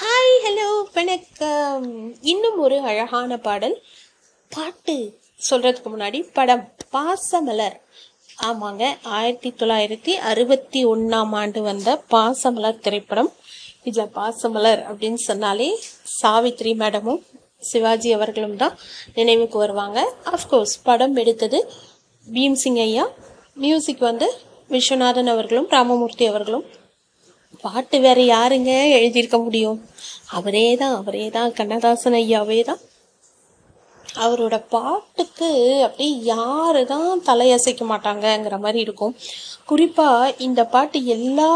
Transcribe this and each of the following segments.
Hi hello வணக்கம். இன்னும் ஒரு அழகான பாடல். பாட்டு சொல்கிறதுக்கு முன்னாடி படம் பாசமலர். ஆமாங்க ஆயிரத்தி தொள்ளாயிரத்தி அறுபத்தி ஒன்றாம் ஆண்டு வந்த பாசமலர் திரைப்படம். இதில் பாசமலர் அப்படின்னு சொன்னாலே சாவித்ரி மேடமும் சிவாஜி அவர்களும் தான் நினைவுக்கு வருவாங்க. அஃப்கோர்ஸ் படம் எடுத்தது பீம்சிங் ஐயா மியூசிக் வந்து விஸ்வநாதன் அவர்களும் ராமமூர்த்தி அவர்களும். பாட்டு வேற யாருங்க எழுதியிருக்க முடியும்? அவரே தான் அவரே தான் கண்ணதாசன் ஐயாவே தான் அவரோட பாட்டுக்கு அப்படியே யாரு தான் தலையசைக்க மாட்டாங்கங்கிற மாதிரி இருக்கும். குறிப்பாக இந்த பாட்டு எல்லா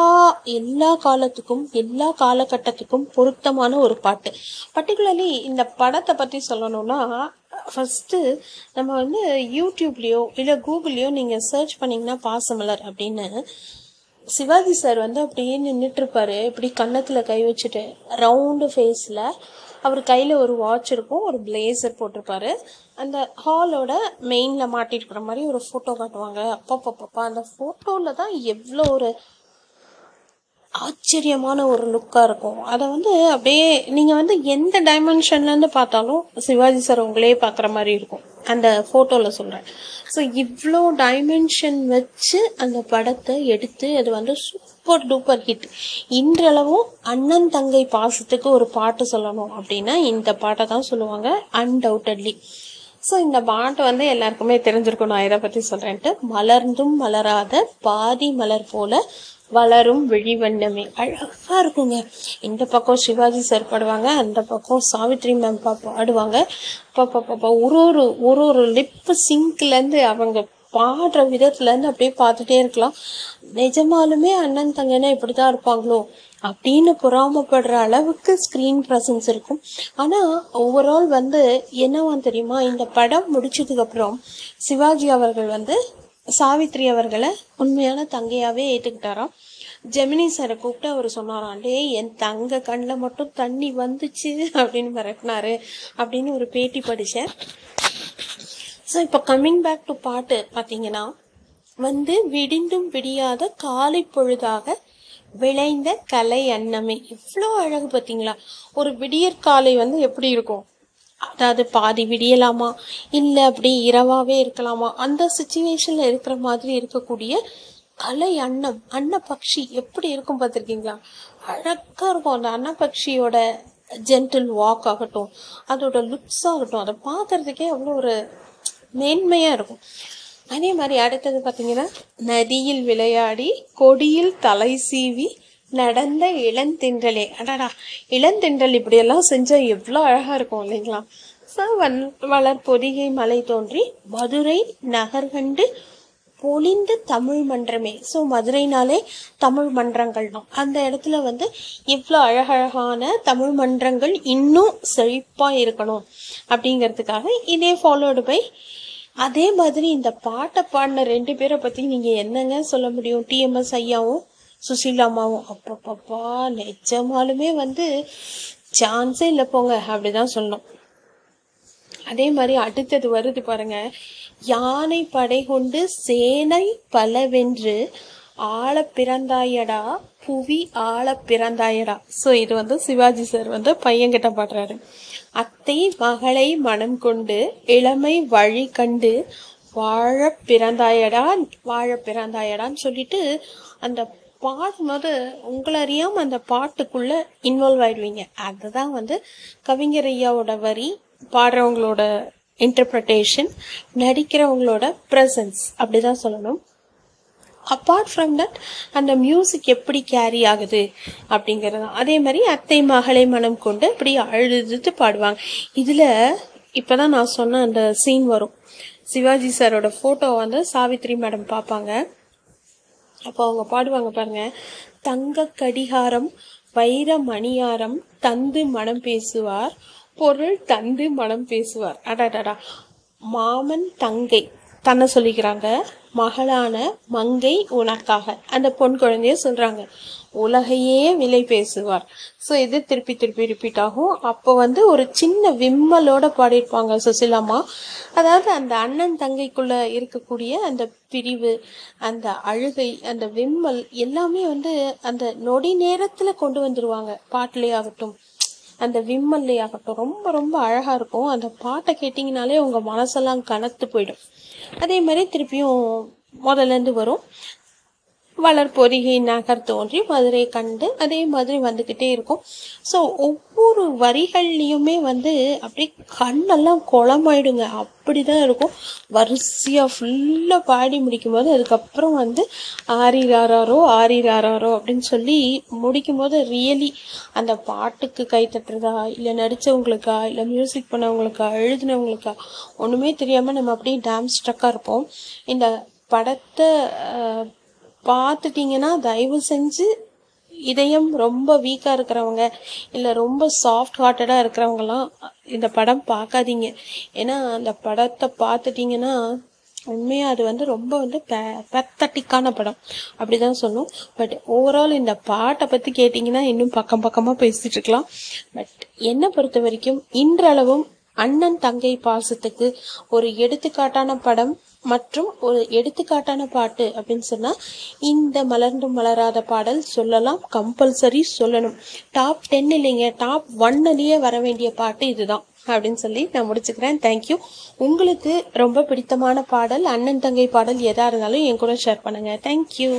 எல்லா காலத்துக்கும் எல்லா காலகட்டத்துக்கும் பொருத்தமான ஒரு பாட்டு. பர்டிகுலர்லி இந்த படத்தை பற்றி சொல்லணும்னா ஃபஸ்ட்டு நம்ம வந்து யூடியூப்லேயோ இல்லை கூகுள்லேயோ நீங்கள் சர்ச் பண்ணிங்கன்னா பாசமலர் அப்படின்னு சிவாஜி சார் வந்து அப்படியே நின்றுட்டுருப்பாரு இப்படி கன்னத்தில் கை வச்சுட்டு ரவுண்டு ஃபேஸில் அவர் கையில் ஒரு வாட்ச் இருக்கும் ஒரு பிளேசர் போட்டிருப்பாரு. அந்த ஹாலோட மெயினில் மாட்டிருக்கிற மாதிரி ஒரு ஃபோட்டோ காட்டுவாங்க. அப்பப்பப்பப்பா அந்த ஃபோட்டோவில் தான் எவ்வளோ ஒரு ஆச்சரியமான ஒரு லுக்காக இருக்கும். அதை வந்து அப்படியே நீங்கள் வந்து எந்த டைமென்ஷன்லேருந்து பார்த்தாலும் சிவாஜி சார் உங்களே பார்க்குற மாதிரி இருக்கும். அந்த ஃபோட்டோவில் சொல்கிறேன் ஸோ இவ்வளோ டைமென்ஷன் வச்சு அந்த படத்தை எடுத்து அது வந்து சூப்பர் டூப்பர் ஹிட் இன்றளவும் அண்ணன் தங்கை பாசத்துக்கு ஒரு பாட்டு சொல்லணும் அப்படின்னா இந்த பாட்டை தான் சொல்லுவாங்க அன்டவுட்டட்லி ஸோ இந்த பாட்டு வந்து எல்லாருக்குமே தெரிஞ்சிருக்கும். நான் இதை பற்றி சொல்கிறேன்ட்டு மலர்ந்தும் மலராத பாதி மலர் போல வளரும் விழிவண்ணமே. அழகாக இருக்குங்க. இந்த பக்கம் சிவாஜி சார் பாடுவாங்க அந்த பக்கம் சாவித்ரி மேம் பாடுவாங்க. பாப்பா பாப்பா ஒரு ஒரு ஒரு ஒரு லிப்பு சிங்க்லேருந்து அவங்க பாடுற விதத்துலேருந்து அப்படியே பார்த்துட்டே இருக்கலாம். நிஜமாலுமே அண்ணன் தங்கன்னா இப்படி தான் இருப்பாங்களோ? அப்படின்னு பொறாமப்படுற அளவுக்கு ஸ்க்ரீன் ப்ரெசன்ஸ் இருக்கும். ஆனால் ஓவரால் வந்து என்னவான் தெரியுமா? இந்த படம் முடிச்சதுக்கப்புறம் சிவாஜி அவர்கள் வந்து சாவித்ரி அவர்களை உண்மையான தங்கையாகவே ஏற்றுக்கிட்டாராம் ஜெமினி சாரை கூப்பிட்டு அவர் சொன்னாராம் டே என் தங்க கண்ணில் மட்டும் தண்ணி வந்துச்சு அப்படின்னு மிரட்டினாரு அப்படின்னு ஒரு பேட்டி படித்தேன் ஸோ இப்போ கம்மிங் பேக் டு பாட்டு பார்த்தீங்கன்னா வந்து விடிந்தும் விடியாத காலை பொழுதாக விளைந்த கலை அன்னமே. இவ்வளோ அழகு பார்த்தீங்களா ஒரு விடியற்காலை வந்து எப்படி இருக்கும்? அதாவது பாதி விடியலாமா? இல்லை அப்படி இரவாகவே இருக்கலாமா? அந்த சுச்சுவேஷனில் இருக்கிற மாதிரி இருக்கக்கூடிய கலை அன்னம் அன்னப்பக்ஷி எப்படி இருக்கும் பார்த்துருக்கீங்களா அழகாக இருக்கும். அந்த அன்னப்பக்ஷியோட ஜென்டில் வாக் ஆகட்டும் அதோட லுக்ஸ் ஆகட்டும் அதை பார்க்கறதுக்கே அவ்வளோ ஒரு மேன்மையாக இருக்கும். அதே மாதிரி அடுத்தது பார்த்தீங்கன்னா நதியில் விளையாடி கொடியில் தலை சீவி நடந்த இளந்தென்றலே. அடடா இளந்தென்றல் இப்படியெல்லாம் செஞ்சால் எவ்வளோ அழகாக இருக்கும் இல்லைங்களா? ஸோ வன் வளர் பொதிகை மலை தோன்றி மதுரை நகர் கண்டு தமிழ் மன்றமே. ஸோ மதுரைனாலே தமிழ் மன்றங்கள் தான். அந்த இடத்துல வந்து இவ்வளோ அழகழகான தமிழ் மன்றங்கள் இன்னும் செழிப்பாக இருக்கணும் அப்படிங்கிறதுக்காக இதே ஃபாலோடு பை அதே மாதிரி இந்த பாட்டை பாடின ரெண்டு பேரை பற்றி நீங்கள் என்னங்க சொல்ல முடியும்? டிஎம்எஸ் ஐயாவும் சுசீலா அம்மாவும். அப்பப்பப்பா நிஜமாலுமே வந்து சான்ஸே இல்லை போங்க அப்படிதான் சொல்லணும். அதே மாதிரி அடுத்தது வருது பாருங்க. யானை படை கொண்டு சேனை பலவென்று ஆள பிறந்தாயடா புவி ஆள பிறந்தாயடா. ஸோ இது வந்து சிவாஜி சார் வந்து பையன்கிட்ட பாடுறாரு. அத்தை மகளை மனம் கொண்டு இளமை வழி கண்டு வாழ பிறந்தாயடா வாழ பிறந்தாயடான்னு சொல்லிட்டு அந்த பாடும்போது உங்களை அறியாமல் அந்த பாட்டுக்குள்ள இன்வால்வ் ஆயிடுவீங்க. அதுதான் வந்து கவிஞர் ஐயாவோட வரி பாடுறவங்களோட இன்டர்பிரட்டேஷன் நடிக்கிறவங்களோட ப்ரெசன்ஸ் அப்படிதான் சொல்லணும். அப்பார்ட் ஃப்ரம் தட் அந்த மியூசிக் எப்படி கேரி ஆகுது அப்படிங்கிறது. அதே மாதிரி அத்தை மகளை மனம் கொண்டு இப்படி அழுதுட்டு பாடுவாங்க. இதில் இப்போ தான் நான் சொன்ன அந்த சீன் வரும். சிவாஜி சாரோட ஃபோட்டோ வந்து சாவித்ரி மேடம் பார்ப்பாங்க. அப்போ அவங்க பாடுவாங்க பாருங்க. தங்க கடிகாரம் வைர மணியாரம் தந்து மனம் பேசுவார் பொருள் தந்து மனம் பேசுவார். அடாடாடா. மாமன் தங்கை. தன்னை சொல்லிக்கிறாங்க மகளான மங்கை உனக்காக. அந்த பொன் குழந்தைய சொல்றாங்க. உலகையே விலை பேசுவார். ஸோ இது திருப்பி திருப்பி ரிப்பீட் ஆகும். அப்போ வந்து ஒரு சின்ன விம்மலோட பாடியிருப்பாங்க சுசிலாமா அதாவது அந்த அண்ணன் தங்கைக்குள்ள இருக்கக்கூடிய அந்த பிரிவு அந்த அழுகை அந்த விம்மல் எல்லாமே வந்து அந்த நொடி நேரத்தில் கொண்டு வந்துருவாங்க. பாட்டிலே ஆகட்டும் அந்த விம்மல்லே ஆகட்டும் ரொம்ப ரொம்ப அழகாக இருக்கும். அந்த பாட்டை கேட்டிங்கனாலே உங்கள் மனசெல்லாம் கனத்து போயிடும். அதே மாதிரி திருப்பியும் முதல்லேருந்து வரும். வளர்பொறிகை நகர் தோன்றி மதுரை கண்டு அதே மாதிரி வந்துக்கிட்டே இருக்கும். ஸோ ஒவ்வொரு வரிகள்லையுமே வந்து அப்படியே கண்ணெல்லாம் குளமாயிடுங்க. அப்படி தான் இருக்கும் வரிசையாக ஃபுல்லாக பாடி முடிக்கும்போது அதுக்கப்புறம் வந்து ஆரிராரோ ஆரிராரோ அப்படின்னு சொல்லி முடிக்கும்போது ரியலி அந்த பாட்டுக்கு கை தட்டுறதா இல்லை நடித்தவங்களுக்கா இல்லை மியூசிக் பண்ணவங்களுக்கா எழுதினவங்களுக்கா ஒன்றுமே தெரியாமல் நம்ம அப்படியே டான்ஸ் ஸ்ட்ரக்காக இருப்போம். இந்த படத்தை பார்த்துட்டிங்கன்னா தயவு செஞ்சு இதயம் ரொம்ப வீக்காக இருக்கிறவங்க இல்லை ரொம்ப சாஃப்ட் ஹார்ட்டடாக இருக்கிறவங்கலாம் இந்த படம் பார்க்காதீங்க. ஏன்னா அந்த படத்தை பார்த்துட்டிங்கன்னா உண்மையாக அது வந்து ரொம்ப வந்து பெத்தட்டிக்கான படம். அப்படி தான் சொல்லும் பட் ஓவரால் இந்த பாட்டை பற்றி கேட்டிங்கன்னா இன்னும் பக்கம் பக்கமாக பேசிகிட்டு இருக்கலாம். பட் என்னை பொறுத்த வரைக்கும் இன்றளவும் அண்ணன் தங்கை பாசத்துக்கு ஒரு எடுத்துக்காட்டான படம் மற்றும் ஒரு எடுத்துக்காட்டான பாட்டு அப்படின்னு சொன்னால் இந்த மலர்ந்தும் மலராத பாடல் சொல்லலாம் கம்பல்சரி சொல்லணும். டாப் டென் இல்லைங்க டாப் ஒன்னிலேயே வர வேண்டிய பாட்டு இதுதான் அப்படின்னு சொல்லி நான் முடிச்சுக்கிறேன். தேங்க்யூ உங்களுக்கு ரொம்ப பிடித்தமான பாடல் அண்ணன் தங்கை பாடல் எதாக இருந்தாலும் என் கூட ஷேர் பண்ணுங்கள் தேங்க்யூ